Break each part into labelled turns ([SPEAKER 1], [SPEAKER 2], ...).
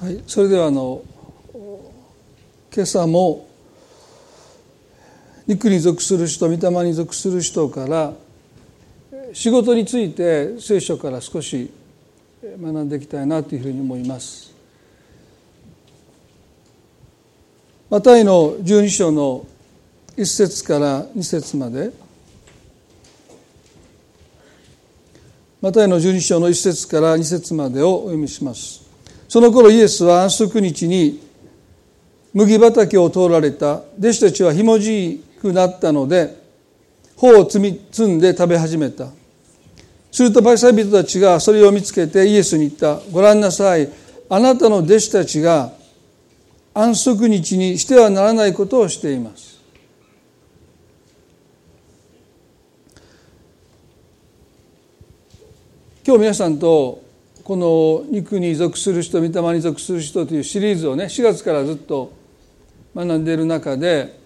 [SPEAKER 1] はい、それではあの今朝も肉に属する人御霊に属する人から仕事について聖書から少し学んでいきたいなというふうに思います。マタイの十二章の一節から二節までマタイの十二章の一節から二節までをお読みします。その頃イエスは安息日に麦畑を通られた。弟子たちはひもじくなったので穂を積み積んで食べ始めた。するとパリサイ人たちがそれを見つけてイエスに言った。ご覧なさい。あなたの弟子たちが安息日にしてはならないことをしています。今日皆さんとこの肉に属する人御霊に属する人というシリーズをね4月からずっと学んでいる中で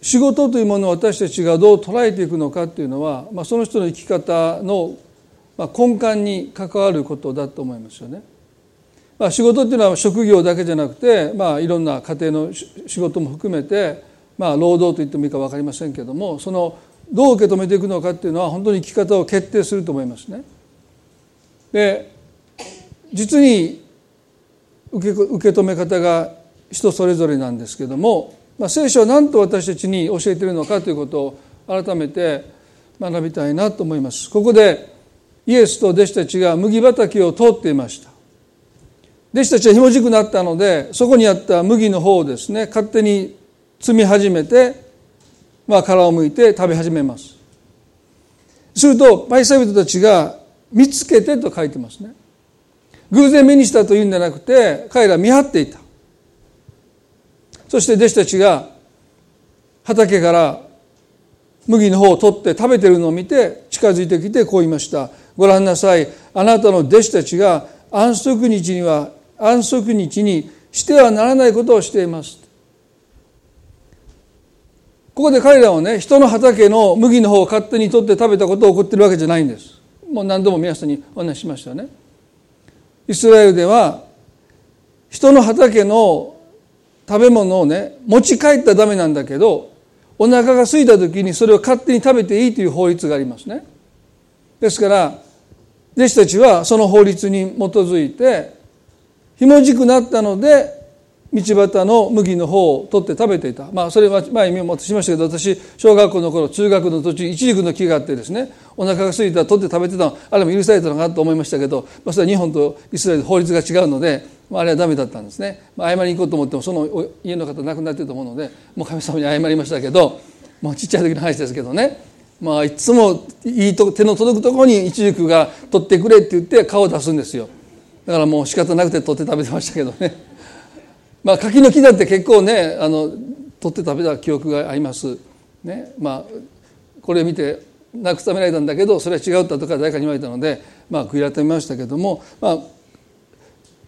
[SPEAKER 1] 仕事というものを私たちがどう捉えていくのかっていうのは、まあ、その人の生き方の根幹に関わることだと思いますよね。まあ、仕事っていうのは職業だけじゃなくて、まあ、いろんな家庭の仕事も含めて、まあ、労働と言ってもいいか分かりませんけどもそのどう受け止めていくのかっていうのは本当に生き方を決定すると思いますね。で実に受け受け止め方が人それぞれなんですけども、まあ、聖書は何と私たちに教えているのかということを改めて学びたいなと思います。ここでイエスと弟子たちが麦畑を通っていました。弟子たちはひもじくなったのでそこにあった麦の方をですね勝手に積み始めてまあ、殻をむいて食べ始めます。するとパイサイ人たちが見つけてと書いてますね。偶然目にしたというんじゃなくて彼ら見張っていた。そして弟子たちが畑から麦の方を取って食べてるのを見て近づいてきてこう言いました。ご覧なさい。あなたの弟子たちが安息日には安息日にしてはならないことをしています。ここで彼らはね人の畑の麦の方を勝手に取って食べたことを起こってるわけじゃないんです。もう何度も皆さんにお話ししましたね。イスラエルでは人の畑の食べ物をね持ち帰ったらダメなんだけどお腹が空いた時にそれを勝手に食べていいという法律がありますね。ですから弟子たちはその法律に基づいてひもじくなったので道端の麦の方を取って食べていた。まあ、それは前にもしましたけど、私、小学校の頃、中学の途中、一軸の木があってですね、お腹が空いたら取って食べてたの、あれも許されたのかなと思いましたけど、まあ、それは日本とイスラエル法律が違うので、まあ、あれはダメだったんですね。まあ、謝りに行こうと思っても、その家の方亡くなってると思うので、もう神様に謝りましたけど、もうちっちゃい時の話ですけどね、まあ、いつもいいと手の届くところに一軸が取ってくれって言って顔を出すんですよ。だからもう仕方なくて取って食べてましたけどね。まあ柿の木だって結構ねあの取って食べた記憶があります。ねまあ、これ見て慰められたんだけどそれは違うったとか誰かに言われたので、まあ、悔い改めましたけども、まあ、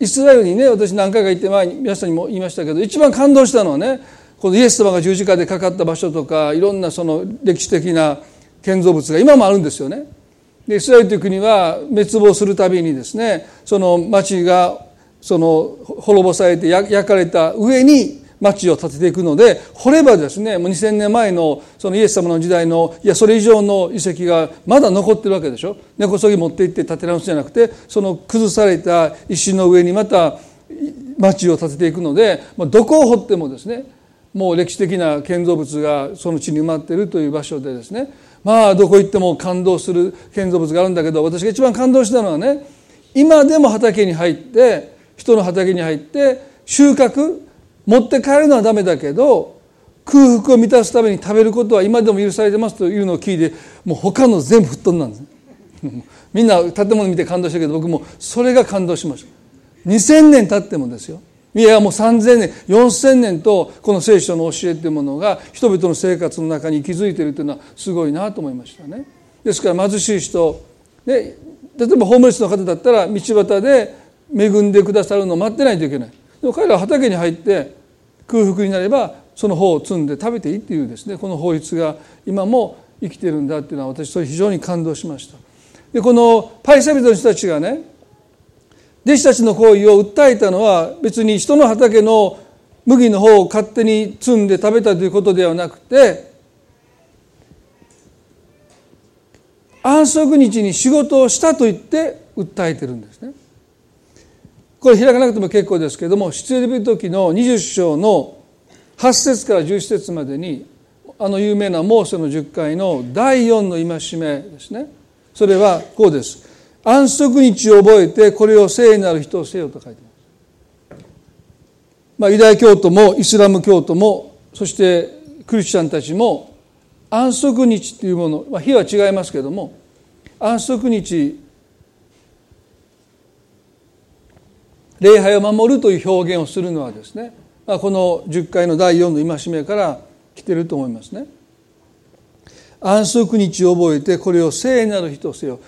[SPEAKER 1] イスラエルにね私何回か行って前に皆さんにも言いましたけど一番感動したのはねこのイエス様が十字架でかかった場所とかいろんなその歴史的な建造物が今もあるんですよね。でイスラエルという国は滅亡するたびにですねその町がその滅ぼされて焼かれた上に町を建てていくので掘ればですねもう2000年前のそのイエス様の時代のいやそれ以上の遺跡がまだ残ってるわけでしょ。根こそぎ持って行って建て直すじゃなくてその崩された石の上にまた町を建てていくのでまどこを掘ってもですねもう歴史的な建造物がその地に埋まっているという場所でですねまあどこ行っても感動する建造物があるんだけど私が一番感動したのはね今でも畑に入って人の畑に入って収穫持って帰るのはダメだけど空腹を満たすために食べることは今でも許されてますというのを聞いてもう他の全部吹っ飛んだんです。みんな建物見て感動したけど僕もそれが感動しました。2000年経ってもですよ。いやもう3000年4000年とこの聖書の教えっていうものが人々の生活の中に息づいているというのはすごいなと思いましたね。ですから貧しい人で例えばホームレスの方だったら道端で恵んでくださるのを待ってないといけないでも彼らは畑に入って空腹になればその方を摘んで食べていいっていうですねこの法律が今も生きてるんだっていうのは私それ非常に感動しましたでこのパリサビトの人たちがね弟子たちの行為を訴えたのは別に人の畑の麦の方を勝手に摘んで食べたということではなくて安息日に仕事をしたと言って訴えてるんですね。これ開かなくても結構ですけれども出エビ時の20章の8節から11節までにあの有名なモーセの10回の第4の戒めですね。それはこうです。安息日を覚えてこれを聖なる人をせよと書いてます、まあ、ユダヤ教徒もイスラム教徒もそしてクリスチャンたちも安息日というもの、まあ、日は違いますけれども安息日礼拝を守るという表現をするのはですねこの10回の第4の戒めから来てると思いますね。安息日を覚えてこれを聖なる日とせよ。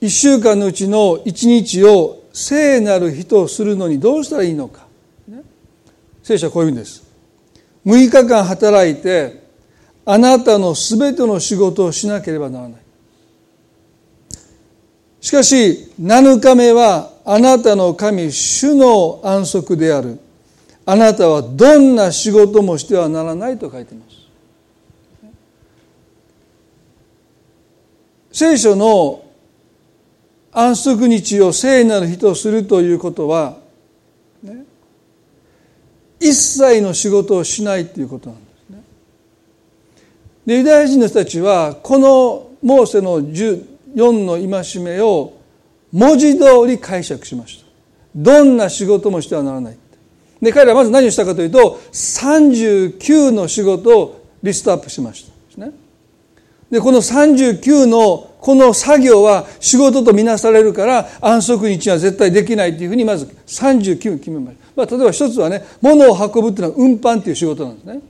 [SPEAKER 1] 一週間のうちの一日を聖なる日とするのにどうしたらいいのか。聖書はこういう意味です。6日間働いてあなたのすべての仕事をしなければならない。しかし7日目はあなたの神主の安息であるあなたはどんな仕事もしてはならないと書いています聖書の安息日を聖なる日とするということは、ね、一切の仕事をしないということなんですね。でユダヤ人の人たちはこのモーセの4の戒めを文字通り解釈しました。どんな仕事もしてはならない。で彼らはまず何をしたかというと39の仕事をリストアップしました。でこの39のこの作業は仕事とみなされるから安息日は絶対できないというふうにまず39決めました。まあ、例えば一つはね物を運ぶっていうのは運搬っていう仕事なんですね。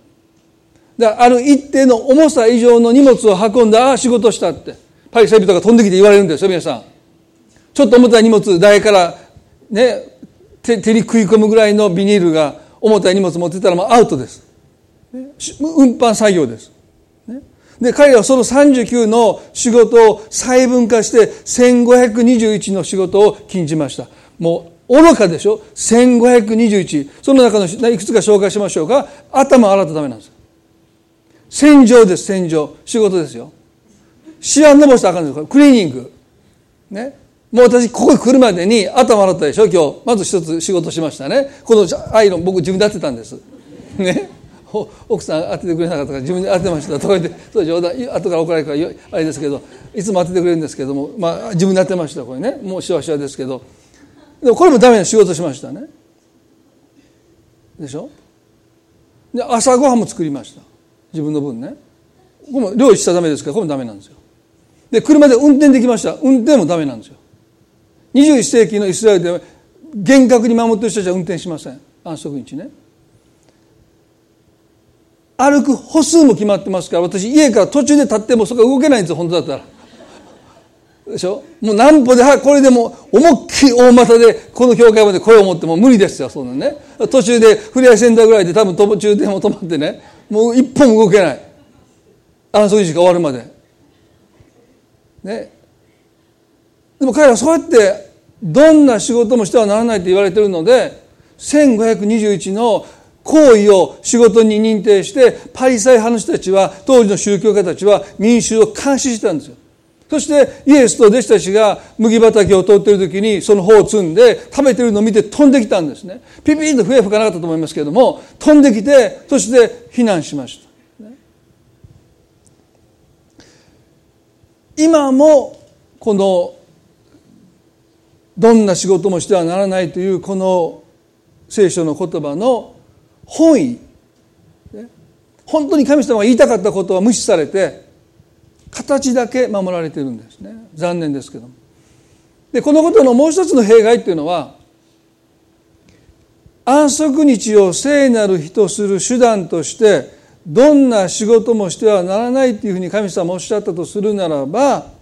[SPEAKER 1] だからある一定の重さ以上の荷物を運んだああ仕事したってパリサイ人が飛んできて言われるんですよ皆さん。ちょっと重たい荷物台からね手手に食い込むぐらいのビニールが重たい荷物持ってたらもうアウトです。ね運搬作業です。ねで、彼らはその39の仕事を細分化して1521の仕事を禁じました。もう愚かでしょ ?1521。その中のいくつか紹介しましょうか？頭洗ったためなんです。洗浄です、洗浄。仕事ですよ。シワ伸ばしたらあかんですよ。クリーニング。ね。もう私ここに来るまでに頭洗ったでしょ今日。まず一つ仕事しましたね。このアイロン僕自分で当てたんです。ね。奥さん当ててくれなかったから自分で当てましたとか言ってそう冗談後から怒られるからあれですけどいつも当ててくれるんですけども、まあ、自分で当てましたこれね。もうしわしわですけど。でもこれもダメな仕事しましたね。でしょ。で朝ごはんも作りました。自分の分ね。これも料理しちゃダメですからこれもダメなんですよ。で車で運転できました。運転もダメなんですよ。21世紀のイスラエルでは厳格に守ってる人たちは運転しません。安息日ね。歩く歩数も決まってますから私家から途中で立ってもそこが動けないんですよ本当だったら。でしょ？もう何歩でこれでも思いっきり大股でこの教会まで声を持っても無理ですよそんなね。途中でフリアセンターぐらいで多分途中でも止まってね。もう一歩も動けない。安息日が終わるまで。ね。でも彼らはそうやってどんな仕事もしてはならないと言われているので1521の行為を仕事に認定してパリサイ派の人たちは当時の宗教家たちは民衆を監視してたんですよ。そしてイエスと弟子たちが麦畑を通っている時にその穂を摘んで食べてるのを見て飛んできたんですね。ピピッと笛吹かなかったと思いますけれども飛んできてそして避難しました。今もこのどんな仕事もしてはならないというこの聖書の言葉の本意。本当に神様が言いたかったことは無視されて形だけ守られてるんですね。残念ですけども。でこのことのもう一つの弊害っていうのは安息日を聖なる日とする手段としてどんな仕事もしてはならないというふうに神様おっしゃったとするならば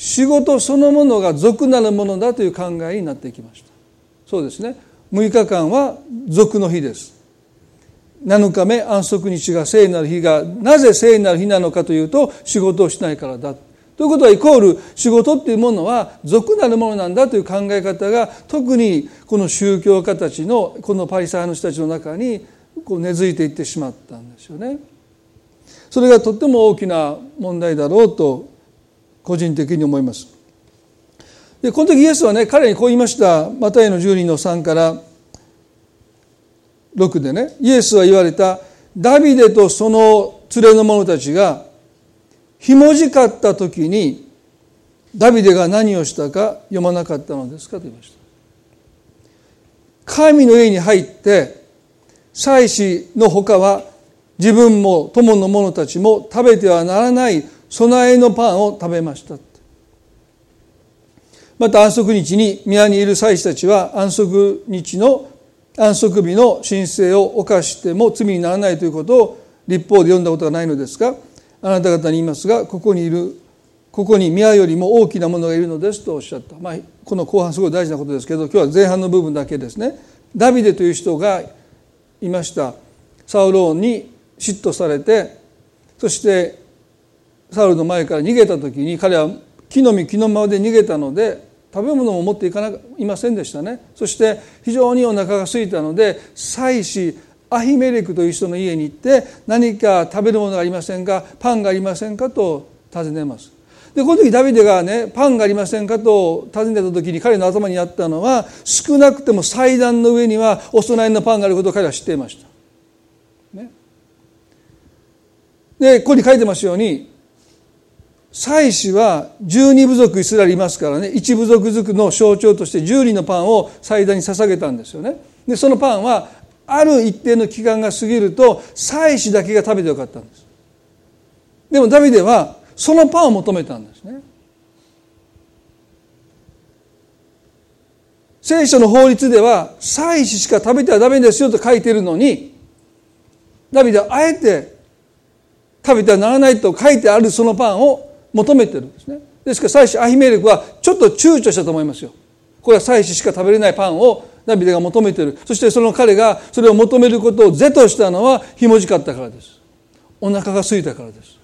[SPEAKER 1] 仕事そのものが俗なるものだという考えになってきました。そうですね。6日間は俗の日です。7日目安息日が聖なる日がなぜ聖なる日なのかというと仕事をしないからだ。とということはイコール仕事っていうものは俗なるものなんだという考え方が特にこの宗教家たちのこのパリサイの人たちの中にこう根付いていってしまったんですよね。それがとっても大きな問題だろうと個人的に思います。でこの時イエスはね彼にこう言いました。マタイの10人の3から6でねイエスは言われた。ダビデとその連れの者たちがひもじかった時にダビデが何をしたか読まなかったのですか？と言いました。神の家に入って祭司のほかは自分も友の者たちも食べてはならない備えのパンを食べましたまた安息日に宮にいる祭司たちは安息日の安息日の申請を犯しても罪にならないということを立法で読んだことがないのですがあなた方に言いますがここにいるここに宮よりも大きなものがいるのですとおっしゃった、まあ、この後半すごい大事なことですけど今日は前半の部分だけですね。ダビデという人がいました。サウローンに嫉妬されてそしてサウルの前から逃げた時に彼は木の実木のままで逃げたので食べ物も持っていかないませんでしたね。そして非常にお腹が空いたので妻子アヒメレクという人の家に行って何か食べるものがありませんか？パンがありませんか？と尋ねます。でこの時ダビデがねパンがありませんか？と尋ねた時に彼の頭にあったのは少なくても祭壇の上にはお供えのパンがあることを彼は知っていました。ね、でここに書いてますように祭司は十二部族イスラエルいますからね。一部族ずくの象徴として十里のパンを祭壇に捧げたんですよね。でそのパンはある一定の期間が過ぎると祭司だけが食べてよかったんです。でもダビデはそのパンを求めたんですね。聖書の法律では祭司しか食べてはダメですよと書いてるのにダビデはあえて食べてはならないと書いてあるそのパンを求めてるんですね。ですから祭司アヒメレクはちょっと躊躇したと思いますよ。これは祭司しか食べれないパンをダビデが求めてる。そしてその彼がそれを求めることを是としたのはひもじかったからです。お腹が空いたからです。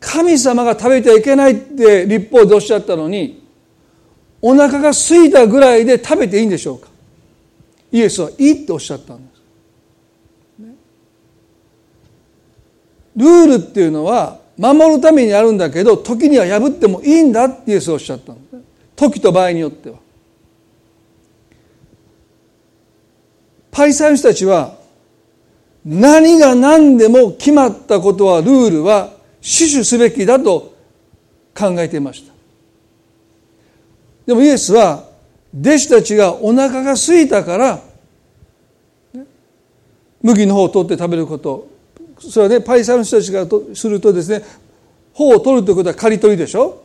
[SPEAKER 1] 神様が食べてはいけないって立法でおっしゃったのにお腹が空いたぐらいで食べていいんでしょうか。イエスはいいっておっしゃったんです。ルールっていうのは守るためにあるんだけど時には破ってもいいんだってイエスはおっしゃったんです時と場合によっては。パリサイの人たちは何が何でも決まったことはルールは死守すべきだと考えていました。でもイエスは弟子たちがお腹が空いたから麦の方を取って食べることそれはねパリサイの人たちがするとですね方を取るということは刈り取りでしょ？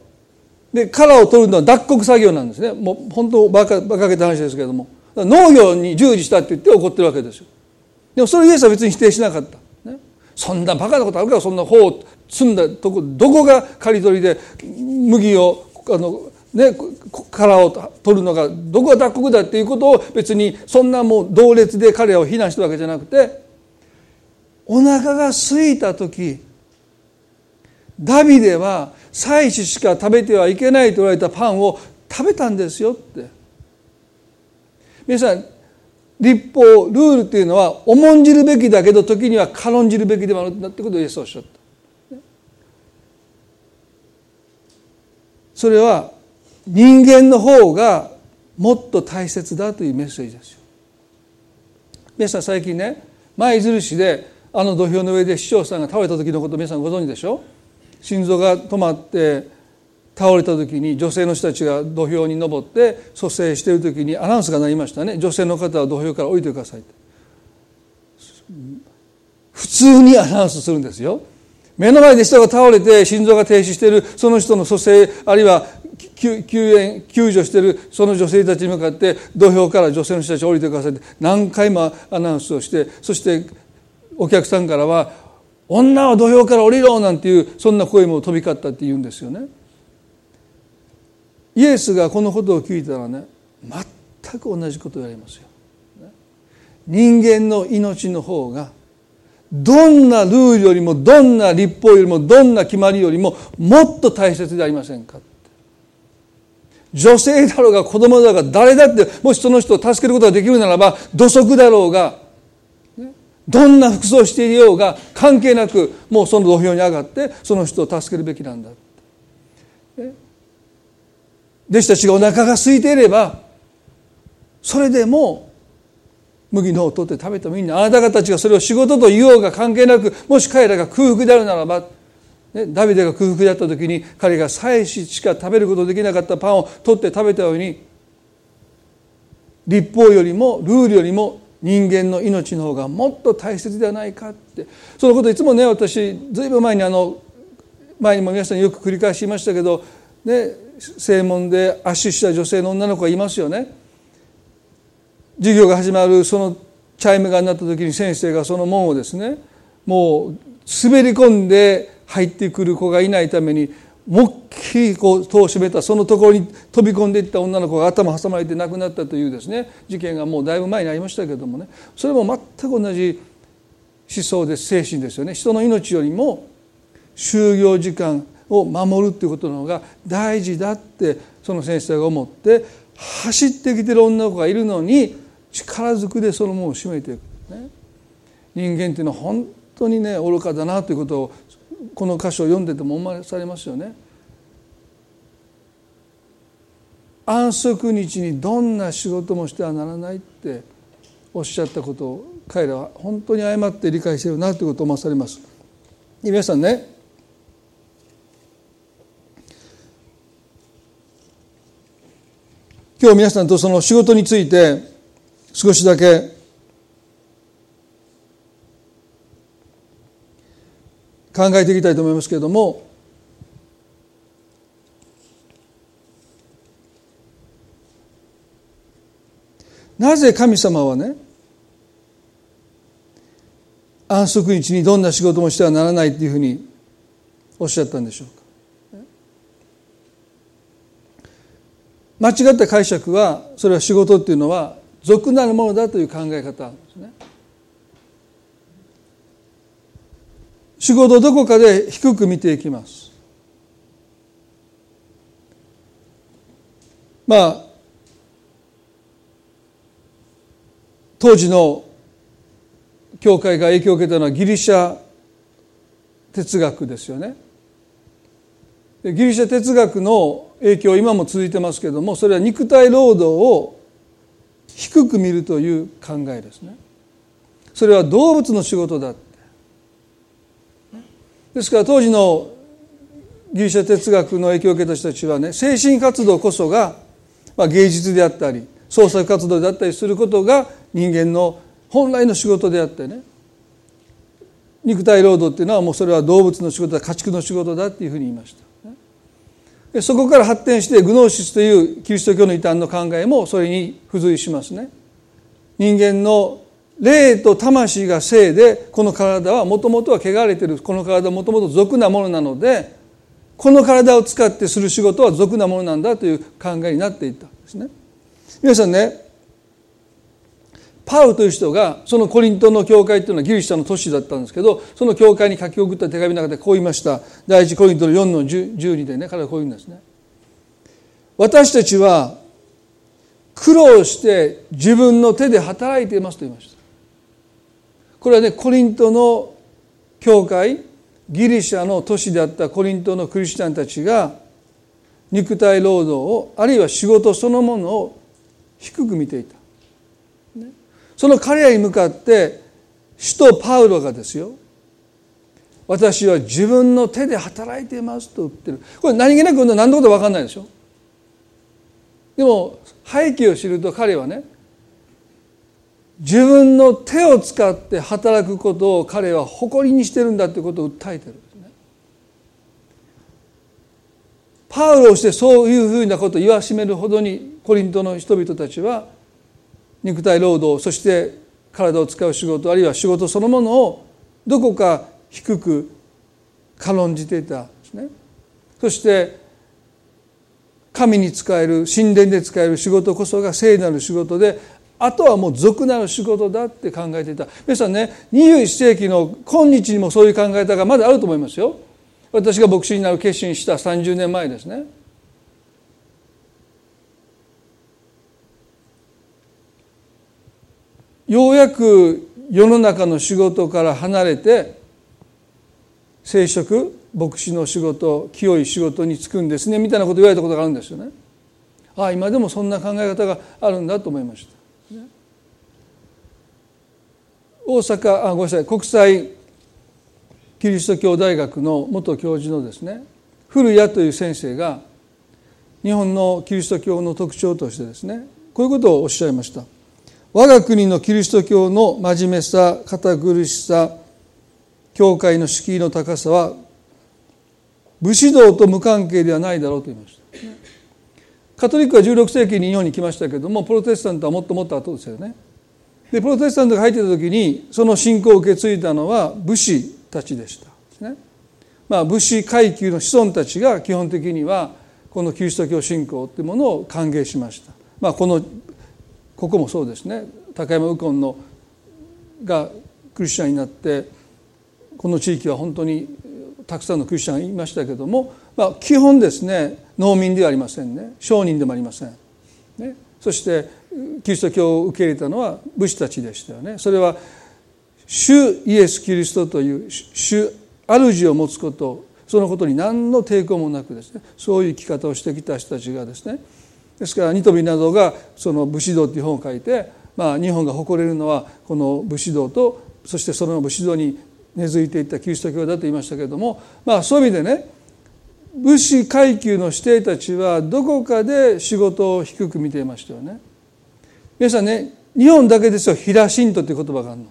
[SPEAKER 1] で殻を取るのは脱穀作業なんですね。もう本当バカバカげた話ですけれども。農業に従事したって言って怒ってるわけですよ。でもそれイエスは別に否定しなかった、ね、そんなバカなことあるかそんな方を積んだとこどこが刈り取りで麦をあのね殻を取るのがどこが脱穀だっていうことを別にそんなもう同列で彼らを非難したわけじゃなくてお腹が空いた時ダビデは祭司しか食べてはいけないと言われたパンを食べたんですよって。皆さん立法ルールっていうのは重んじるべきだけど時には軽んじるべきでもあるんだってことをイエスはおっしゃった。それは人間の方がもっと大切だというメッセージですよ。皆さん最近ね舞鶴市であの土俵の上で市長さんが倒れた時のこと皆さんご存知でしょ？心臓が止まって倒れた時に女性の人たちが土俵に登って蘇生している時にアナウンスが鳴りましたね。女性の方は土俵から降りてください普通にアナウンスするんですよ。目の前で人が倒れて心臓が停止しているその人の蘇生あるいは救援救助しているその女性たちに向かって土俵から女性の人たち降りてくださいって何回もアナウンスをしてそしてお客さんからは女は土俵から降りろなんていうそんな声も飛び交ったって言うんですよね。イエスがこのことを聞いたらね全く同じことをやりますよ。人間の命の方がどんなルールよりもどんな立法よりもどんな決まりよりももっと大切でありませんか女性だろうが子供だろうが誰だってもしその人を助けることができるならば土足だろうがどんな服装をしているようが関係なくもうその土俵に上がってその人を助けるべきなんだ弟子たちがお腹が空いていればそれでも麦のを取って食べてもいいんだ。あなた方たちがそれを仕事と言おうが関係なくもし彼らが空腹であるならば、ね、ダビデが空腹であった時に彼が妻子しか食べることできなかったパンを取って食べたように立法よりもルールよりも人間の命の方がもっと大切ではないかってそのこといつもね私ずいぶん前にあの前にも皆さんよく繰り返し言いましたけど、ね、正門で圧死した女性の女の子がいますよね。授業が始まるそのチャイムが鳴った時に先生がその門をですねもう滑り込んで入ってくる子がいないために思いっきりこう戸を閉めたそのところに飛び込んでいった女の子が頭挟まれて亡くなったというですね事件がもうだいぶ前にありましたけれどもね。それも全く同じ思想です精神ですよね。人の命よりも就業時間を守るっていうことの方が大事だってその先生が思って走ってきてる女の子がいるのに力ずくでその門を閉めていく、ね、人間っていうのは本当にね愚かだなということをこの箇所を読んでても思わされますよね。安息日にどんな仕事もしてはならないっておっしゃったことを彼らは本当に誤って理解してるなということを思わされます。皆さんね今日皆さんとその仕事について少しだけ考えていきたいと思いますけれどもなぜ神様はね安息日にどんな仕事もしてはならないっていうふうにおっしゃったんでしょうか。間違った解釈はそれは仕事っていうのは俗なるものだという考え方ですね。仕事どこかで低く見ていきます。まあ当時の教会が影響を受けたのはギリシャ哲学ですよね。ギリシャ哲学の影響今も続いてますけれどもそれは肉体労働を低く見るという考えですね。それは動物の仕事だですから当時のギリシャ哲学の影響を受けた人たちはね精神活動こそが、まあ、芸術であったり創作活動であったりすることが人間の本来の仕事であってね肉体労働っていうのはもうそれは動物の仕事だ家畜の仕事だっていうふうに言いましたそこから発展してグノーシスというキリスト教の異端の考えもそれに付随しますね。人間の霊と魂が性でこの体はもともとは汚れている。この体はもともと俗なものなのでこの体を使ってする仕事は俗なものなんだという考えになっていった。んですね。皆さんねパウという人がそのコリントの教会というのはギリシャの都市だったんですけどその教会に書き送った手紙の中でこう言いました。第一コリントの4の12でね彼はこう言うんですね。私たちは苦労して自分の手で働いていますと言いました。これはねコリントの教会ギリシャの都市であったコリントのクリスチャンたちが肉体労働をあるいは仕事そのものを低く見ていた。その彼らに向かって使徒パウロがですよ私は自分の手で働いていますと言ってる。これ何気なく何のこと分かんないでしょ。でも背景を知ると彼はね自分の手を使って働くことを彼は誇りにしてるんだということを訴えてるんですね。パウロをしてそういうふうなことを言わしめるほどにコリントの人々たちは肉体労働そして体を使う仕事あるいは仕事そのものをどこか低く軽んじていたんですねそして神に仕える神殿で使える仕事こそが聖なる仕事であとはもう俗なる仕事だって考えていた皆さんね21世紀の今日にもそういう考え方がまだあると思いますよ私が牧師になる決心した30年前ですねようやく世の中の仕事から離れて聖職牧師の仕事清い仕事に就くんですねみたいなこと言われたことがあるんですよね。ああ今でもそんな考え方があるんだと思いました。大阪あごめんなさい。国際キリスト教大学の元教授のですね古谷という先生が日本のキリスト教の特徴としてですねこういうことをおっしゃいました。我が国のキリスト教の真面目さ堅苦しさ教会の敷居の高さは武士道と無関係ではないだろうと言いました。カトリックは16世紀に日本に来ましたけどもプロテスタントはもっともっと後ですよね。でプロテスタントが入ってた時にその信仰を受け継いだのは武士たちでした。ね。まあ武士階級の子孫たちが基本的にはこのキリスト教信仰というものを歓迎しました。まあこのここもそうですね。高山右近のがクリスチャンになってこの地域は本当にたくさんのクリスチャンがいましたけども、まあ、基本ですね農民ではありませんね。商人でもありません、ね、そしてキリスト教を受け入れたのは武士たちでしたよねそれは主イエス・キリストという主主を持つことそのことに何の抵抗もなくですねそういう生き方をしてきた人たちがですねですからニトビなどがその武士道という本を書いて、まあ、日本が誇れるのはこの武士道とそしてその武士道に根付いていったキリスト教だと言いましたけれども、まあ、そういう意味でね武士階級の指定たちはどこかで仕事を低く見ていましたよね。皆さんね日本だけですよ平信徒という言葉があるの。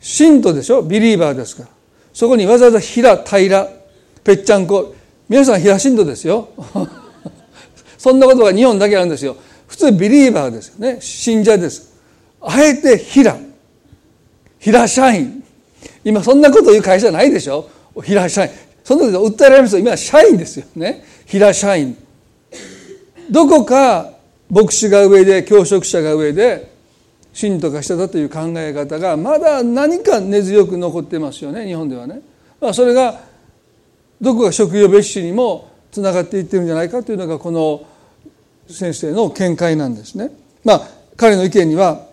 [SPEAKER 1] 信徒でしょビリーバーですから。そこにわざわざ平平ぺっちゃんこ皆さん平信徒ですよ。そんなことが日本だけあるんですよ。普通ビリーバーですよね。信者です。あえて平平社員今そんなこと言う会社ないでしょ。平社員そんなこと訴えられますよ。今は社員ですよね。平社員どこか牧師が上で教職者が上で信徒が下だという考え方がまだ何か根強く残ってますよね日本ではね、まあ、それがどこか職業別紙にもつながっていってるんじゃないかというのがこの先生の見解なんですね。まあ彼の意見には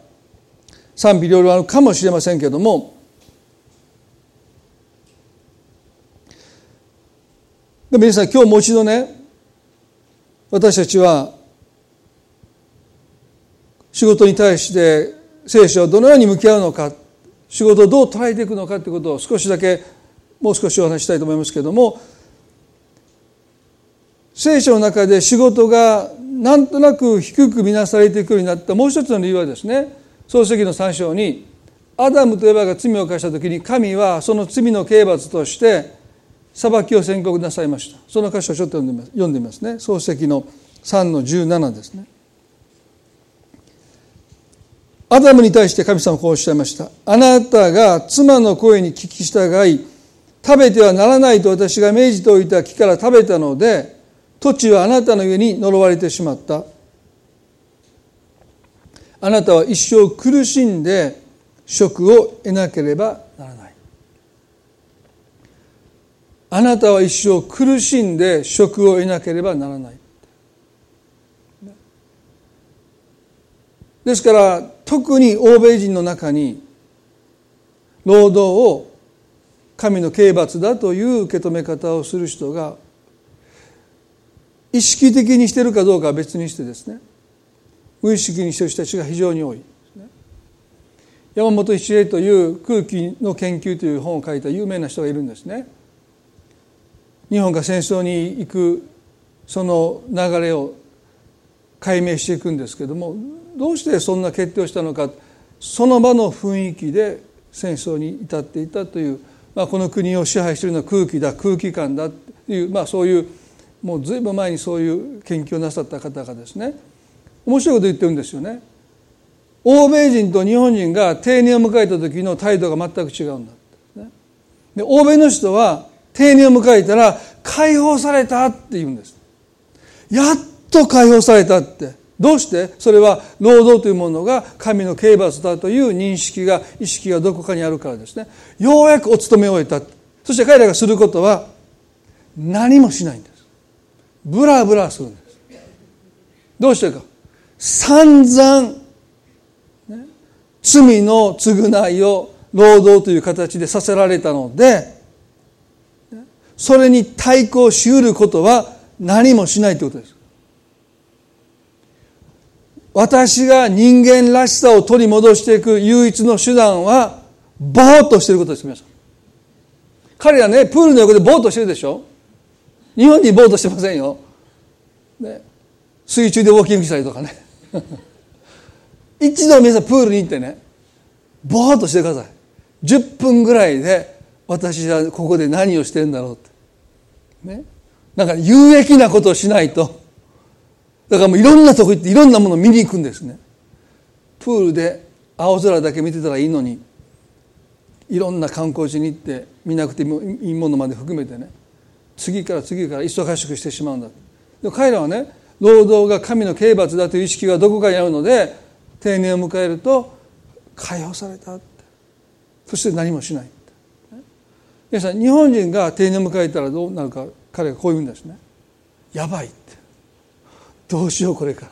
[SPEAKER 1] 賛否両論あるかもしれませんけどもでも皆さん今日もう一度ね私たちは仕事に対して聖書はどのように向き合うのか仕事をどう捉えていくのかということを少しだけもう少しお話したいと思いますけれども聖書の中で仕事がなんとなく低く見なされていくようになったもう一つの理由はですね創世記の3章にアダムとエバが罪を犯した時に神はその罪の刑罰として裁きを宣告なさいました。その箇所をちょっと読んでみますね。創世記の3の17ですね。アダムに対して神様はこうおっしゃいました。あなたが妻の声に聞き従い食べてはならないと私が命じておいた木から食べたので土地はあなたの上に呪われてしまった。あなたは一生苦しんで職を得なければならない。あなたは一生苦しんで職を得なければならない。ですから特に欧米人の中に労働を神の刑罰だという受け止め方をする人が意識的にしてるかどうかは別にしてですね無意識にしてる人たちが非常に多い。ね山本一平という空気の研究という本を書いた有名な人がいるんですね。日本が戦争に行くその流れを解明していくんですけどもどうしてそんな決定をしたのかその場の雰囲気で戦争に至っていたという、まあ、この国を支配しているのは空気だ空気感だという、まあ、そういうもう随分前にそういう研究をなさった方がですね。面白いこと言ってるんですよね。欧米人と日本人が定年を迎えた時の態度が全く違うんだ、で欧米の人は定年を迎えたら解放されたって言うんです。やっと解放されたって。どうして？それは労働というものが神の刑罰だという認識が意識がどこかにあるからですね。ようやくお勤めを終えた。そして彼らがすることは何もしないんです。ブラブラするんです。どうしてか？散々、ね、罪の償いを労働という形でさせられたのでそれに対抗しうることは何もしないということです。私が人間らしさを取り戻していく唯一の手段はぼーっとしていることです皆さん。彼らねプールの横でぼーっとしてるでしょ？日本にぼーっとしてませんよ、ね、水中でウォーキングしたりとかね。一度皆さんプールに行ってねぼーっとしてください。10分ぐらいで私はここで何をしてるんだろうって。ね。なんか有益なことをしないと。だからもういろんなとこ行っていろんなものを見に行くんですね。プールで青空だけ見てたらいいのにいろんな観光地に行って見なくてもいいものまで含めてね次から次から忙しくしてしまうんだ。で彼らはね労働が神の刑罰だという意識がどこかにあるので定年を迎えると解放されたって。そして何もしない皆さん日本人が定年を迎えたらどうなるか彼がこう言うんですね。やばいって。どうしようこれか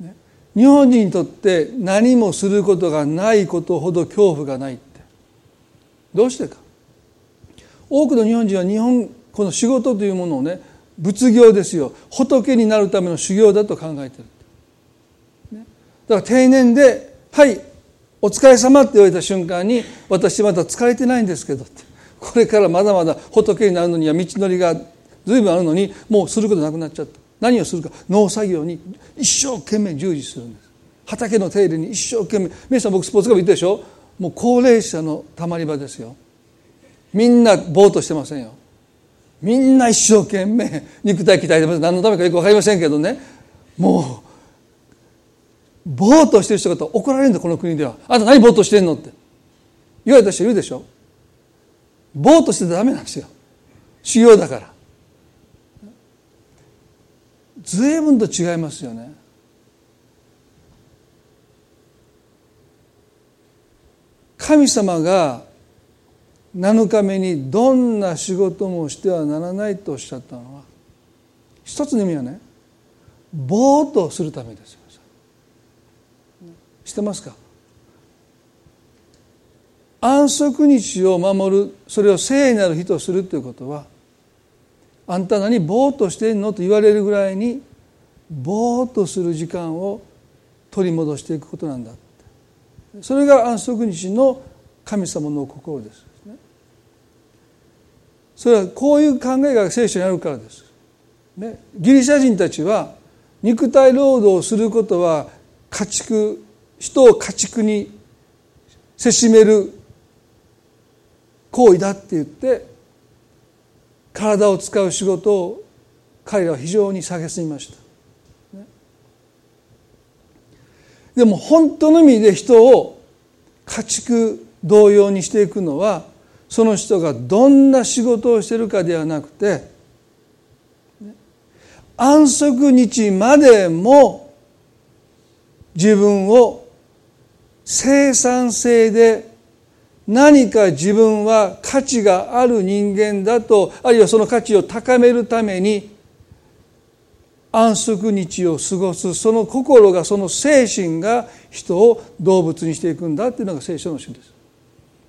[SPEAKER 1] ら、ね、日本人にとって何もすることがないことほど恐怖がないって。どうしてか。多くの日本人は日本この仕事というものをね仏業ですよ。仏になるための修行だと考えてる、ね、だから定年で「はいお疲れ様って言われた瞬間に私まだ疲れてないんですけどって。これからまだまだ仏になるのには道のりが随分あるのにもうすることなくなっちゃった。何をするか。農作業に一生懸命従事するんです。畑の手入れに一生懸命。皆さん僕スポーツクラブ行ったでしょ。もう高齢者のたまり場ですよ。みんなぼーっとしてませんよ。みんな一生懸命。肉体鍛えてます。何のためかよく分かりませんけどね。もうぼーっとしてる人が怒られるんだこの国では。あんた何ぼーっとしてんのって。言われた人いるでしょ。ぼーっとしてダメなんですよ。修行だから。随分と違いますよね。神様が7日目にどんな仕事もしてはならないとおっしゃったのは一つの意味はねぼーっとするためですよ。知ってますか？安息日を守るそれを聖なる日とするということはあんた何ぼーっとしてんのと言われるぐらいにぼーっとする時間を取り戻していくことなんだそれが安息日の神様の心ですそれはこういう考えが聖書にあるからです。ね、ギリシャ人たちは肉体労働をすることは家畜人を家畜にせしめる行為だって言って体を使う仕事を彼らは非常に蔑みました。でも本当の意味で人を家畜同様にしていくのはその人がどんな仕事をしてるかではなくて安息日までも自分を生産性で何か自分は価値がある人間だとあるいはその価値を高めるために安息日を過ごすその心がその精神が人を動物にしていくんだっていうのが聖書の主です。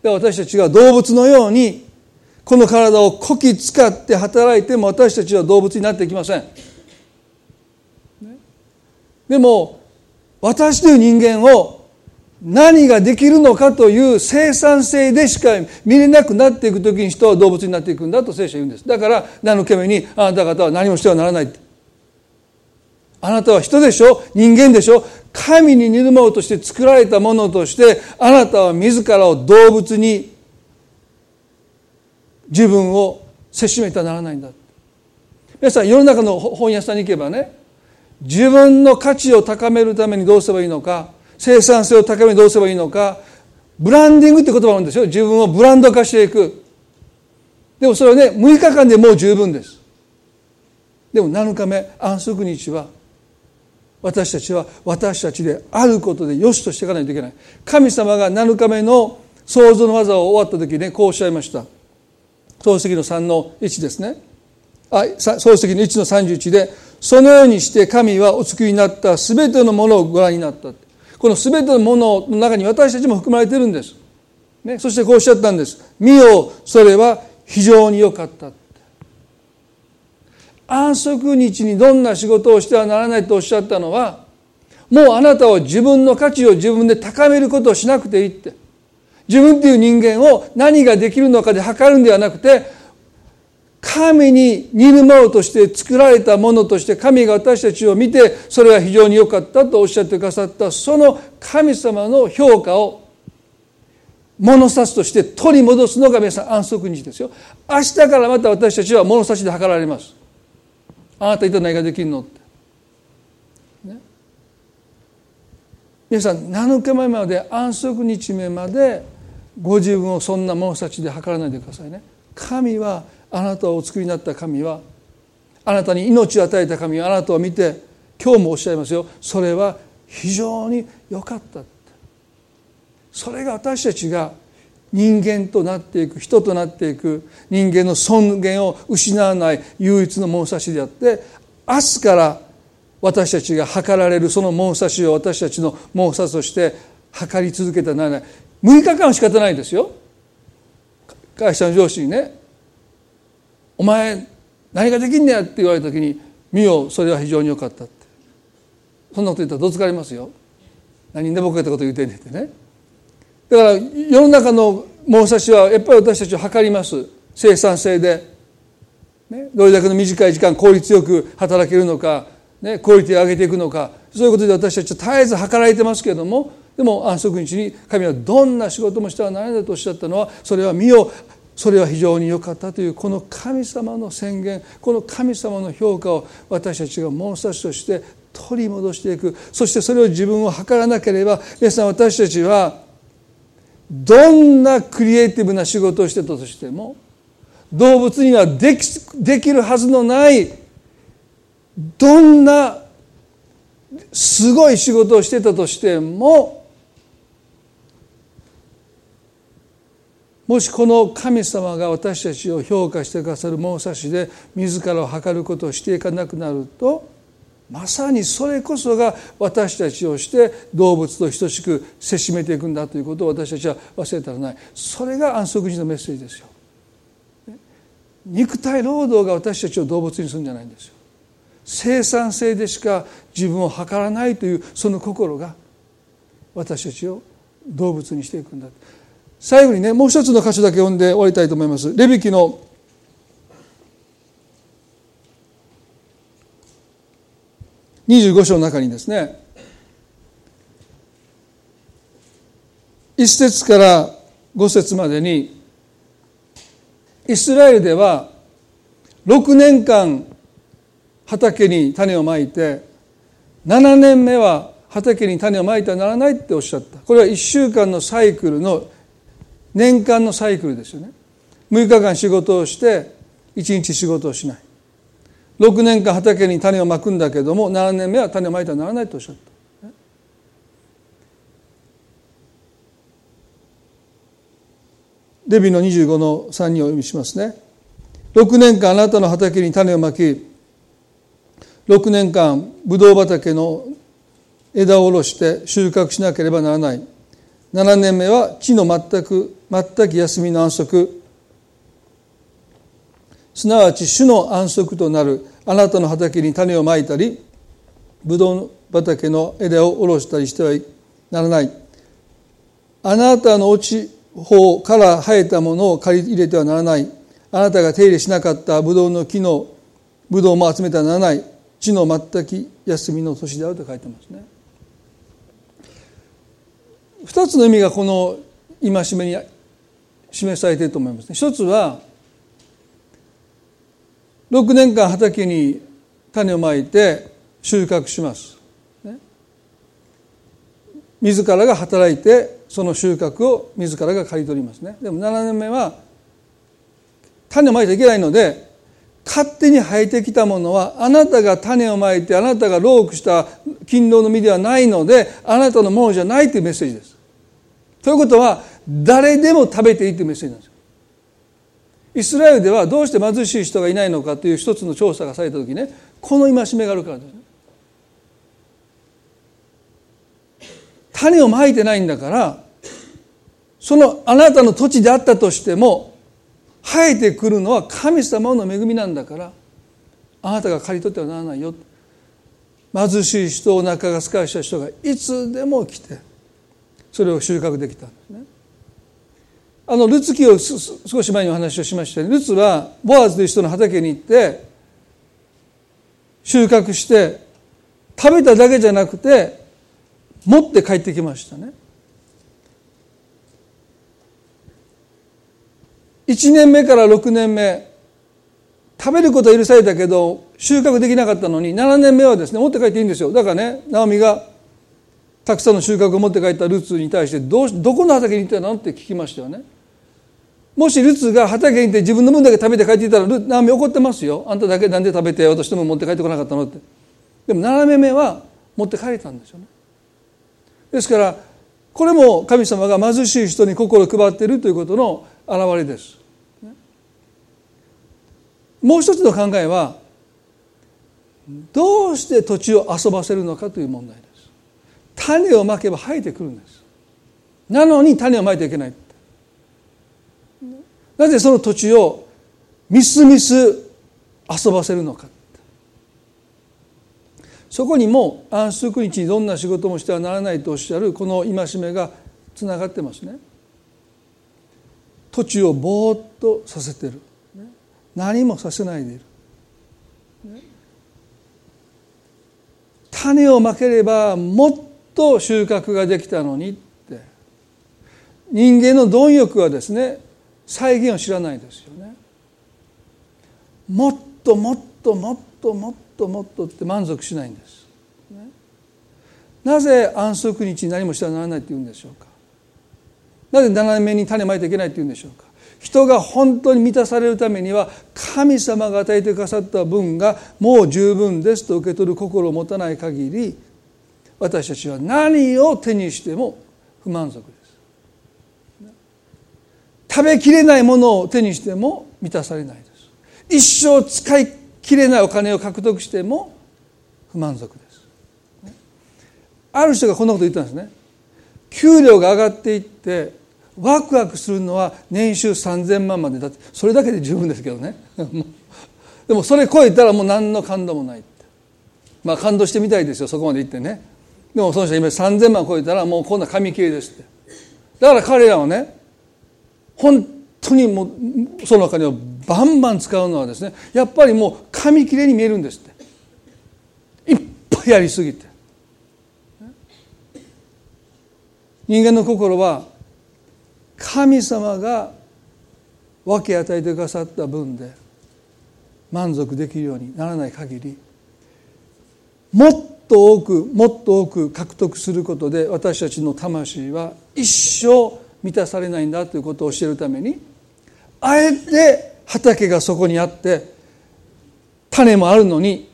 [SPEAKER 1] で私たちが動物のようにこの体をこき使って働いても私たちは動物になっていきません。でも私という人間を何ができるのかという生産性でしか見れなくなっていく時に人は動物になっていくんだと聖書は言うんです。だから何のためにあなた方は何もしてはならない。あなたは人でしょ？人間でしょ？神に似るものとして作られたものとしてあなたは自らを動物に自分をせしめてはならないんだ。皆さん世の中の本屋さんに行けばね自分の価値を高めるためにどうすればいいのか生産性を高めにどうすればいいのか。ブランディングって言葉があるんですよ。自分をブランド化していく。でもそれはね6日間でもう十分です。でも7日目安息日は私たちは私たちであることで良しとしていかないといけない。神様が7日目の創造の技を終わった時ねこうおっしゃいました。創世記の3の1ですね。あ創世記の1の31でそのようにして神はお作りになった全てのものをご覧になった。この全てのものの中に私たちも含まれてるんです、ね、そしてこうおっしゃったんです。見よそれは非常に良かった。安息日にどんな仕事をしてはならないとおっしゃったのはもうあなたは自分の価値を自分で高めることをしなくていいって。自分っていう人間を何ができるのかで測るんではなくて神に似るものとして作られたものとして神が私たちを見てそれは非常に良かったとおっしゃってくださったその神様の評価を物差しとして取り戻すのが皆さん安息日ですよ。明日からまた私たちは物差しで測られます。あなた一体何ができるのって、ね、皆さん7日前まで安息日目までご自分をそんな物差しで測らないでくださいね。神はあなたをお作りになった神はあなたに命を与えた神はあなたを見て今日もおっしゃいますよ。それは非常に良かった。それが私たちが人間となっていく人となっていく人間の尊厳を失わない唯一の物差しであって明日から私たちが測られるその物差しを私たちの物差しとして測り続けたらならない。6日間は仕方ないですよ。会社の上司にね「お前何ができんねや」って言われた時に「見よそれは非常に良かった」って。そんなこと言ったらどつかれますよ。何で僕がったこと言うてんねんってね。だから世の中の物差しはやっぱり私たちを測ります。生産性で、ね、どれだけの短い時間効率よく働けるのか、ね、クオリティを上げていくのか。そういうことで私たちは絶えず測られてますけれども。でも安息日に神はどんな仕事もしてはならないとおっしゃったのはそれは身をそれは非常に良かったというこの神様の宣言この神様の評価を私たちが物差しとして取り戻していく。そしてそれを自分を測らなければ皆さん私たちはどんなクリエイティブな仕事をしてたとしても動物にはできできるはずのないどんなすごい仕事をしてたとしてももしこの神様が私たちを評価してくださる物差しで自らを測ることをしていかなくなるとまさにそれこそが私たちをして動物と等しくせしめていくんだということを私たちは忘れたらない。それが安息日のメッセージですよ。肉体労働が私たちを動物にするんじゃないんですよ。生産性でしか自分を測らないというその心が私たちを動物にしていくんだ最後にねもう一つの箇所だけ読んで終わりたいと思います。レビキの。25章の中にですね。1節から5節までにイスラエルでは6年間畑に種をまいて7年目は畑に種をまいてはならないっておっしゃった。これは1週間のサイクルの年間のサイクルですよね6日間仕事をして1日仕事をしない6年間畑に種をまくんだけども7年目は種をまいてはならないとおっしゃった。レビの25の3にお読みしますね。6年間あなたの畑に種をまき6年間ブドウ畑の枝を下ろして収穫しなければならない7年目は地の全く全く休みの安息。すなわち主の安息となるあなたの畑に種をまいたりブドウ畑の枝を下ろしたりしてはならない。あなたの落ち方から生えたものを借り入れてはならない。あなたが手入れしなかったブドウの木のブドウも集めてはならない。地の全く休みの年であると書いてますね。二つの意味がこの戒めに示されていると思いますね一つは6年間畑に種をまいて収穫します。自らが働いてその収穫を自らが刈り取りますね。でも7年目は種をまいちゃいけないので勝手に生えてきたものはあなたが種をまいてあなたがロークした勤労の実ではないのであなたのものじゃないというメッセージです。ということは誰でも食べていいというメッセージなんですよ。イスラエルではどうして貧しい人がいないのかという一つの調査がされた時ねこの戒めがあるからです。種をまいてないんだからそのあなたの土地であったとしても生えてくるのは神様の恵みなんだからあなたが刈り取ってはならないよ貧しい人お腹がすかした人がいつでも来てそれを収穫できたんですね。あのルツ記を少し前にお話をしましたルツはボアズという人の畑に行って収穫して食べただけじゃなくて持って帰ってきましたね。1年目から6年目食べることは許されたけど収穫できなかったのに7年目はですね持って帰っていいんですよだからねナオミがたくさんの収穫を持って帰ったルツに対してどうどこの畑に行ったの？って聞きましたよね。もしルツが畑に行って自分の分だけ食べて帰っていたらナオミ怒ってますよ。あんただけなんで食べて私の分持って帰ってこなかったのって。でも7年目は持って帰れたんですよね。ですからこれも神様が貧しい人に心を配っているということの表れです。もう一つの考えはどうして土地を遊ばせるのかという問題。種をまけば生えてくるんです。なのに種をまいてはいけない。なぜその土地をみすみす遊ばせるのか。そこにも安息日にどんな仕事もしてはならないとおっしゃるこの戒めがつながってますね。土地をぼーっとさせてる。何もさせないでいる。種をまければもっと収穫ができたのにって。人間の貪欲はですね再現を知らないですよね。もっともっともっともっともっとって満足しないんです、ね、なぜ安息日に何もしてはならないって言うんでしょうか。なぜ斜めに種まいていけないって言うんでしょうか。人が本当に満たされるためには神様が与えてくださった分がもう十分ですと受け取る心を持たない限り私たちは何を手にしても不満足です。食べきれないものを手にしても満たされないです。一生使い切れないお金を獲得しても不満足です。ある人がこんなこと言ったんですね。給料が上がっていってワクワクするのは年収3,000万までだって。それだけで十分ですけどね。でもそれ超えたらもう何の感動もないまあ感動してみたいですよ。そこまで行ってね。でもその人今3,000万超えたらもうこんな紙切れですって。だから彼らはね本当にもうその中にはバンバン使うのはですねやっぱりもう紙切れに見えるんですって。いっぱいやりすぎて。人間の心は神様が分け与えてくださった分で満足できるようにならない限りもっと多くもっと多く獲得することで私たちの魂は一生満たされないんだということを教えるためにあえて畑がそこにあって種もあるのに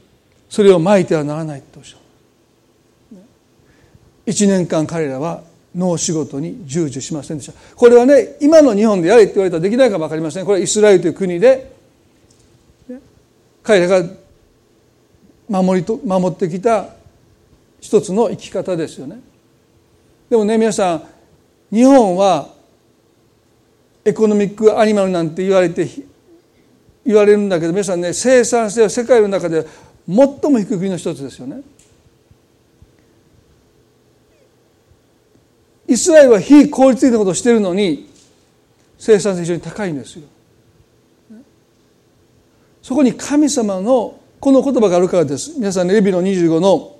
[SPEAKER 1] それをまいてはならないとおっしゃる。一年間彼らは農仕事に従事しませんでした。これはね今の日本でやれって言われたらできないかも分かりません。これはイスラエルという国で彼らが守りと守ってきた一つの生き方ですよねでもね皆さん日本はエコノミックアニマルなんて言われて言われるんだけど皆さんね生産性は世界の中で最も低い国の一つですよねイスラエルは非効率的なことをしているのに生産性非常に高いんですよ。そこに神様のこの言葉があるからです。皆さんね、レビの25の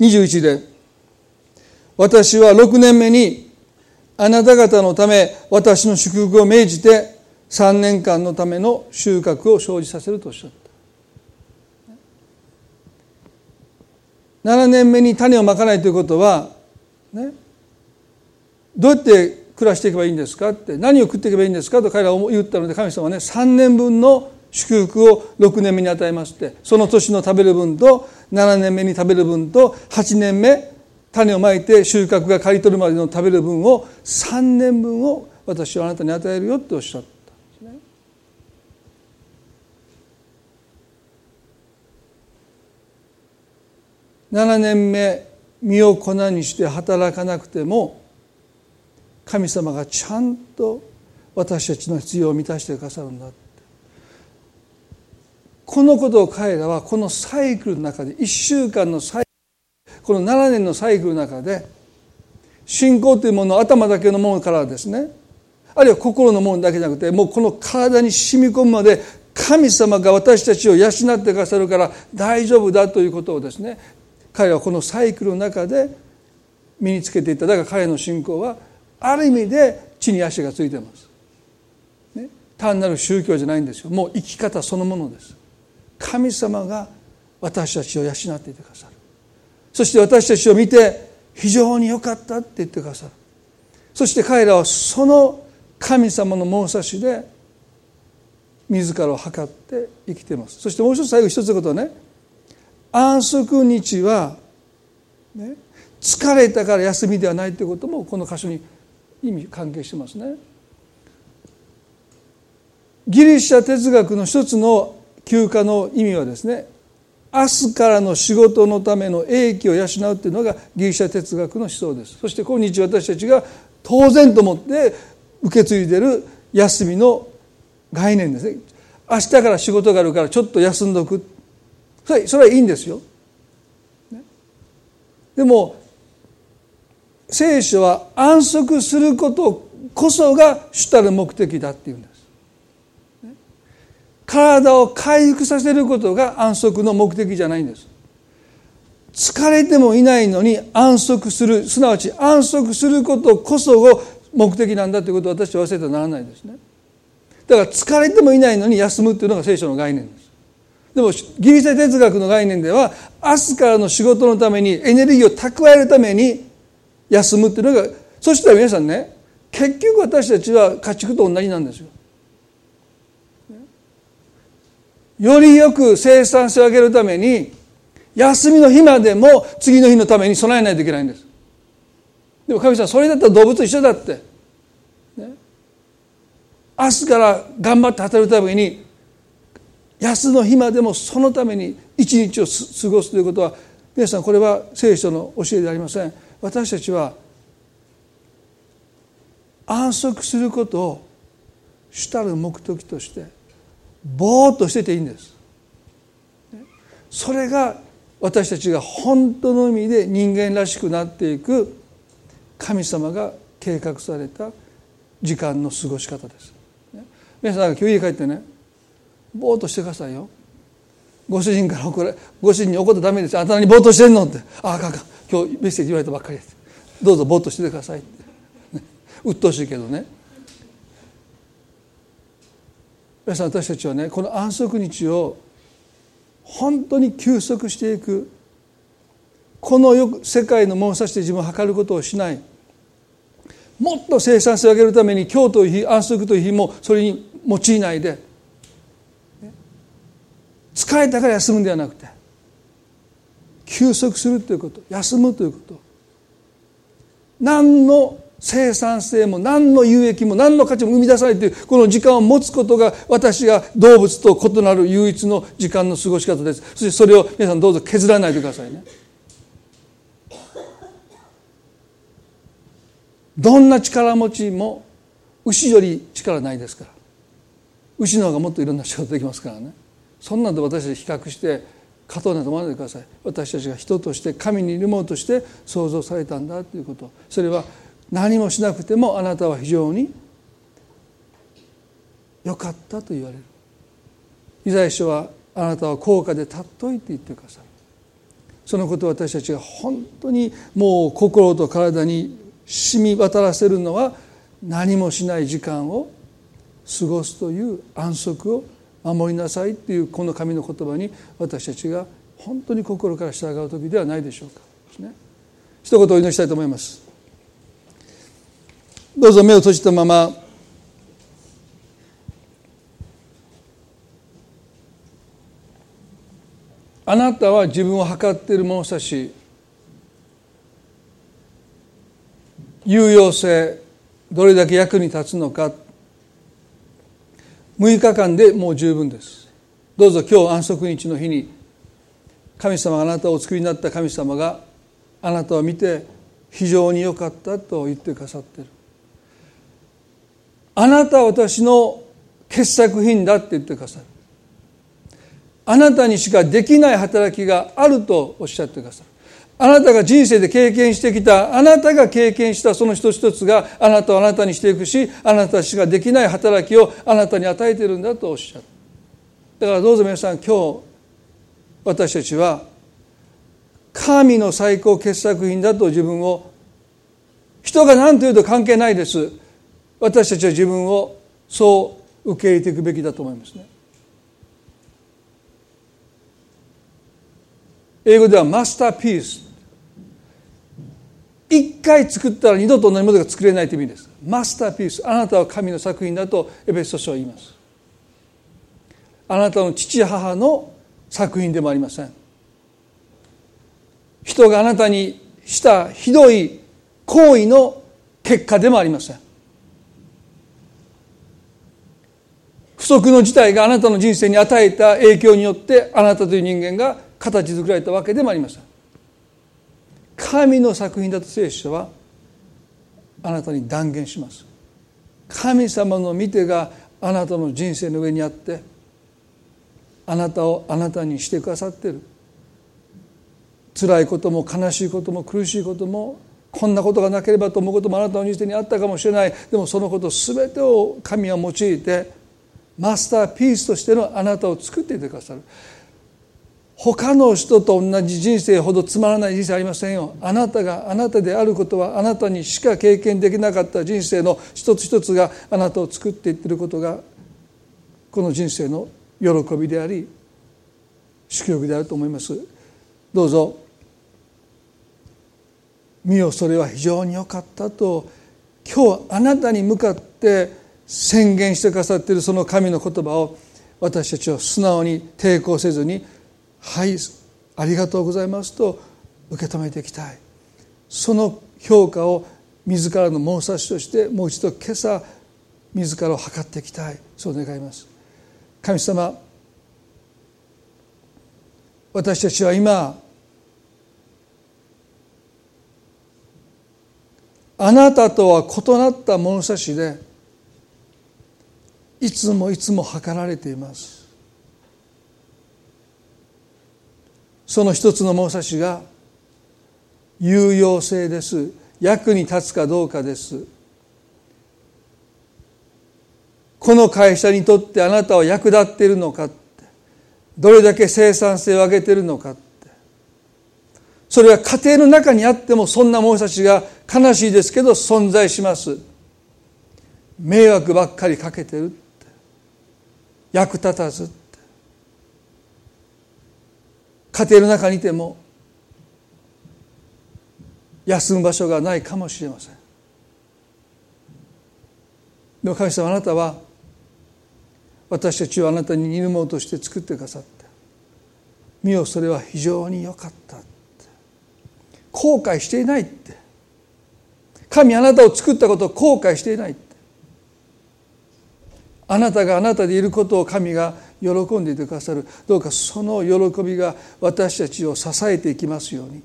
[SPEAKER 1] 21で私は6年目にあなた方のため私の祝福を命じて3年間のための収穫を生じさせるとおっしゃった。7年目に種をまかないということは、ね、どうやって暮らしていけばいいんですかって何を食っていけばいいんですかと彼らは言ったので神様はね3年分の祝福を6年目に与えましてその年の食べる分と7年目に食べる分と8年目種をまいて収穫が刈り取るまでの食べる分を3年分を私はあなたに与えるよっておっしゃったんですね。7年目身を粉にして働かなくても神様がちゃんと私たちの必要を満たしてくださるんだこのことを彼らはこのサイクルの中で1週間のサイクルこの7年のサイクルの中で信仰というものを頭だけのものからですね。あるいは心のものだけじゃなくてもうこの体に染み込むまで神様が私たちを養ってくださるから大丈夫だということをですね彼はこのサイクルの中で身につけていった。だから彼の信仰はある意味で地に足がついてます、ね、単なる宗教じゃないんですよ。もう生き方そのものです。神様が私たちを養っていてくださる。そして私たちを見て非常に良かったって言ってくださる。そして彼らはその神様の物差しで自らを測って生きています。そしてもう一つ最後一つのことはね。安息日は、ね、疲れたから休みではないということもこの箇所に意味関係してますね。ギリシャ哲学の一つの休暇の意味はですね明日からの仕事のための英気を養うというのがギリシャ哲学の思想です。そして今日私たちが当然と思って受け継いでる休みの概念ですね。明日から仕事があるからちょっと休んどく。それそれはいいんですよ。でも聖書は安息することこそが主たる目的だっていうんです。体を回復させることが安息の目的じゃないんです。疲れてもいないのに安息する。すなわち安息することこそを目的なんだということを私は忘れてはならないですね。だから疲れてもいないのに休むっていうのが聖書の概念です。でもギリシャ哲学の概念では明日からの仕事のためにエネルギーを蓄えるために休むっていうのがそしたら皆さんね結局私たちは家畜と同じなんですよ。よりよく生産性を上げるために休みの日までも次の日のために備えないといけないんです。でも神様それだったら動物と一緒だって、ね、明日から頑張って働くために休の日までもそのために一日を過ごすということは皆さんこれは聖書の教えでありません。私たちは安息することを主たる目的としてぼーっとしてていいんです。それが私たちが本当の意味で人間らしくなっていく神様が計画された時間の過ごし方です。皆さん今日家帰ってねぼーっとしてくださいよ。ご主人から怒らご主人に怒ったらダメですあなたにぼーっとしてんのって。ああかんかん。今日メッセージ言われたばっかりです。どうぞぼーっとしてくださいって。鬱陶しいけどね。皆さん私たちはねこの安息日を本当に休息していく。このよく世界の物差しで自分を測ることをしないもっと生産性を上げるために今日という日安息という日もそれに用いないで。疲れたから休むんではなくて休息するということ。休むということ。何の生産性も何の有益も何の価値も生み出さないというこの時間を持つことが私が動物と異なる唯一の時間の過ごし方です。そしてそれを皆さんどうぞ削らないでくださいね。どんな力持ちも牛より力ないですから。牛の方がもっといろんな仕事できますからね。そんなんで私たち比較して勝とうなと思わないでください。私たちが人として神にいるものとして創造されたんだということ。それは何もしなくてもあなたは非常に良かったと言われるイザヤ書はあなたは高価で尊いって言ってくださいそのことを私たちが本当にもう心と体に染み渡らせるのは何もしない時間を過ごすという安息を守りなさいっていうこの神の言葉に私たちが本当に心から従う時ではないでしょうか。ね、一言お祈りしたいと思います。どうぞ目を閉じたままあなたは自分を測っている物差し有用性どれだけ役に立つのか6日間でもう十分ですどうぞ今日安息日の日に神様があなたをお作りになった神様があなたを見て非常に良かったと言ってくださっているあなたは私の傑作品だって言ってくださる。あなたにしかできない働きがあるとおっしゃってくださる。あなたが人生で経験してきたあなたが経験したその一つ一つがあなたをあなたにしていくしあなたしかできない働きをあなたに与えているんだとおっしゃる。だからどうぞ皆さん今日私たちは神の最高傑作品だと自分を人が何と言うと関係ないです。私たちは自分をそう受け入れていくべきだと思いますね。英語ではマスターピース。一回作ったら二度と同じものが作れないという意味です。マスターピース。あなたは神の作品だとエベスト書は言います。あなたの父母の作品でもありません。人があなたにしたひどい行為の結果でもありません。不足の事態があなたの人生に与えた影響によってあなたという人間が形作られたわけでもありません神の作品だと聖書はあなたに断言します。神様の見てがあなたの人生の上にあってあなたをあなたにしてくださっている。辛いことも悲しいことも苦しいこともこんなことがなければと思うこともあなたの人生にあったかもしれない。でもそのこと全てを神は用いてマスターピースとしてのあなたを作っていてくださる。他の人と同じ人生ほどつまらない人生ありませんよ。あなたがあなたであることはあなたにしか経験できなかった人生の一つ一つがあなたを作っていってることがこの人生の喜びであり祝福であると思います。どうぞ。見よそれは非常に良かったと。今日あなたに向かって宣言してくださっているその神の言葉を私たちは素直に抵抗せずにはいありがとうございますと受け止めていきたい。その評価を自らの物差しとしてもう一度今朝自らを測っていきたい。そう願います。神様私たちは今あなたとは異なった物差しでいつもいつも測られています。その一つの物差しが有用性です。役に立つかどうかです。この会社にとってあなたは役立っているのかどれだけ生産性を上げているのかそれは家庭の中にあってもそんな物差しが悲しいですけど存在します。迷惑ばっかりかけてる。役立たず家庭の中にいても休む場所がないかもしれません。でも神様あなたは私たちをあなたに似るものとして作ってくださって見よそれは非常に良かったって。後悔していないって。神あなたを作ったことを後悔していないって。あなたがあなたでいることを神が喜んでいてくださる。どうかその喜びが私たちを支えていきますように。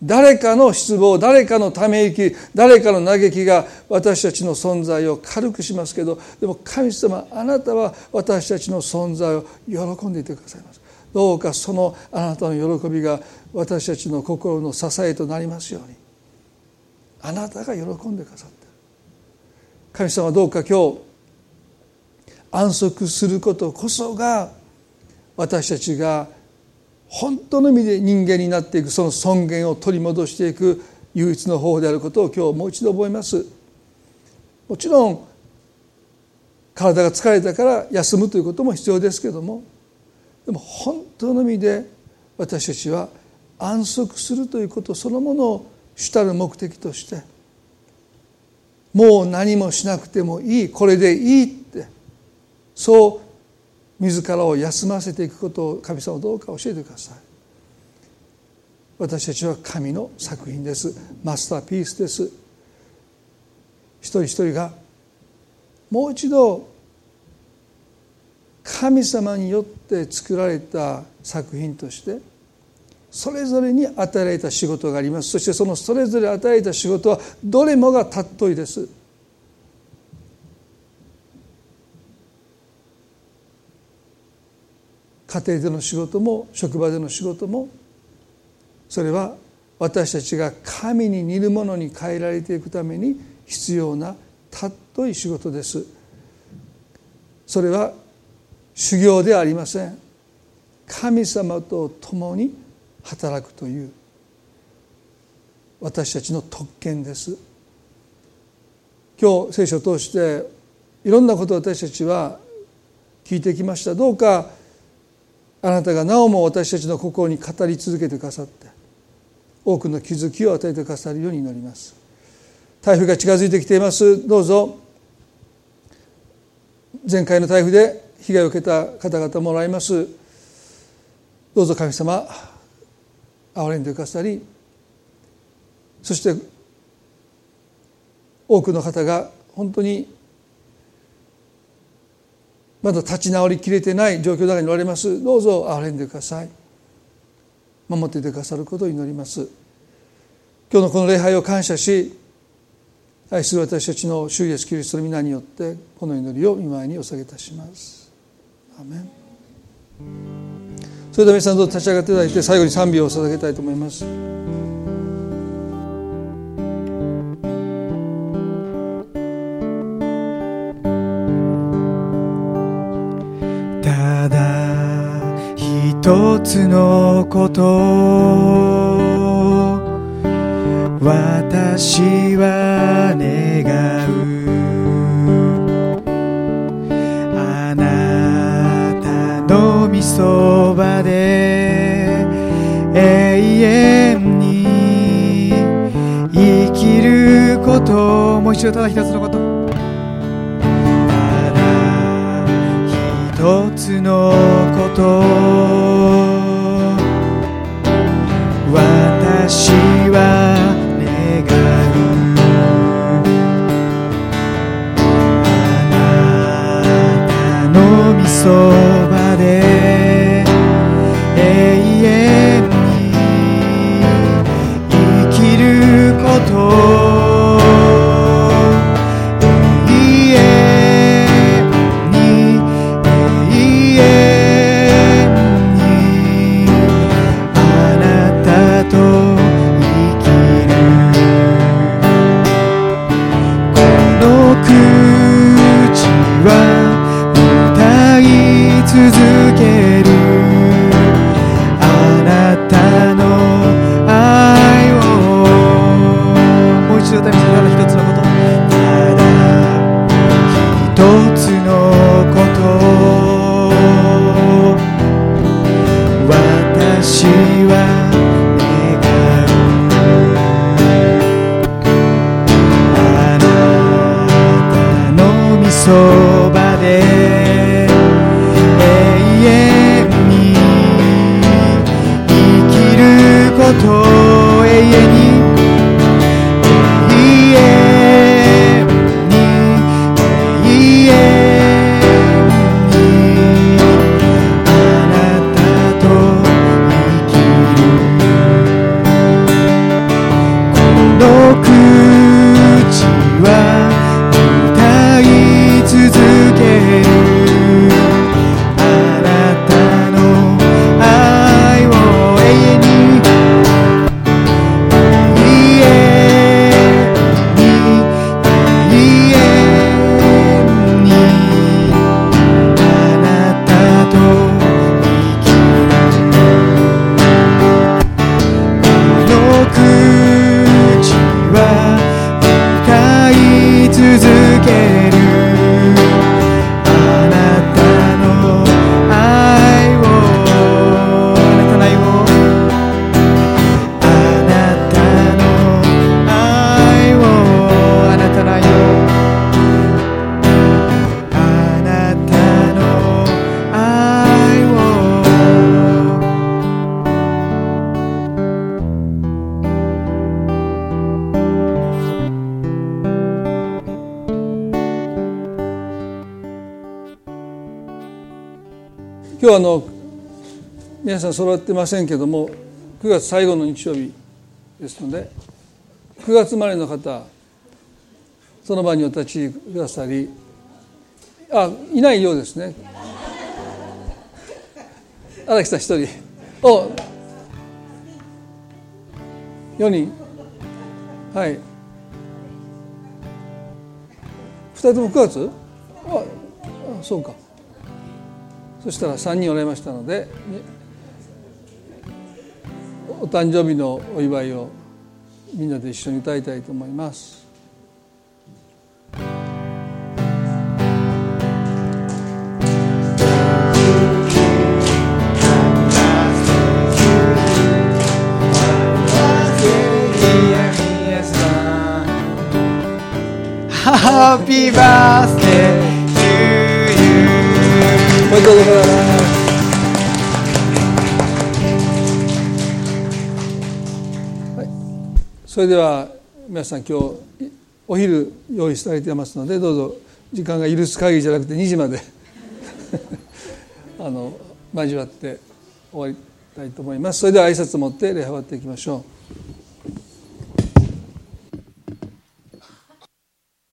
[SPEAKER 1] 誰かの失望誰かのため息誰かの嘆きが私たちの存在を軽くしますけどでも神様あなたは私たちの存在を喜んでいてくださいますどうかそのあなたの喜びが私たちの心の支えとなりますように。あなたが喜んでくださって神様どうか今日安息することこそが私たちが本当の意味で人間になっていくその尊厳を取り戻していく唯一の方法であることを今日もう一度覚えます。もちろん体が疲れたから休むということも必要ですけどもでも本当の意味で私たちは安息するということそのものを主たる目的としてもう何もしなくてもいいこれでいいそう自らを休ませていくことを神様どうか教えてください。私たちは神の作品です。マスターピースです。一人一人がもう一度神様によって作られた作品としてそれぞれに与えられた仕事があります。そしてそのそれぞれ与えられた仕事はどれもが尊いです。家庭での仕事も職場での仕事もそれは私たちが神に似るものに変えられていくために必要な尊い仕事です。それは修行ではありません。神様と共に働くという私たちの特権です。今日聖書を通していろんなことを私たちは聞いてきました。どうかあなたがなおも私たちの心に語り続けてくださって多くの気づきを与えてくださるように祈ります。台風が近づいてきています。どうぞ。前回の台風で被害を受けた方々もらいます。どうぞ神様憐れんでくださりそして多くの方が本当にまだ立ち直りきれてない状況の中におられます。どうぞ憐れんでください。守っていてくださることを祈ります。今日のこの礼拝を感謝し愛する私たちの主イエスキリストの皆によってこの祈りを見舞いにお下げいたします。アメン。それでは皆さんどうぞ立ち上がっていただいて最後に賛美を捧げたいと思います。
[SPEAKER 2] 一つのこと私は願う。あなたのみそばで永遠に生きることもう一度ただ一つのこと。ただ一つのことあの
[SPEAKER 1] 皆さん揃ってませんけども9月最後の日曜日ですので9月生まれの方その場にお立ちくださりあいないようですね。荒木さん一人。お4人。はい。2人とも9月？あそうか。そしたら3人おられましたのでお誕生日のお祝いをみんなで一緒に歌いたいと思います。
[SPEAKER 2] Happy birthday
[SPEAKER 1] おめでとうございます。それでは皆さん今日お昼用意されていますのでどうぞ時間が許す限りじゃなくて2時まで。あの交わって終わりたいと思います。それでは挨拶を持って礼拝終わっていきましょう。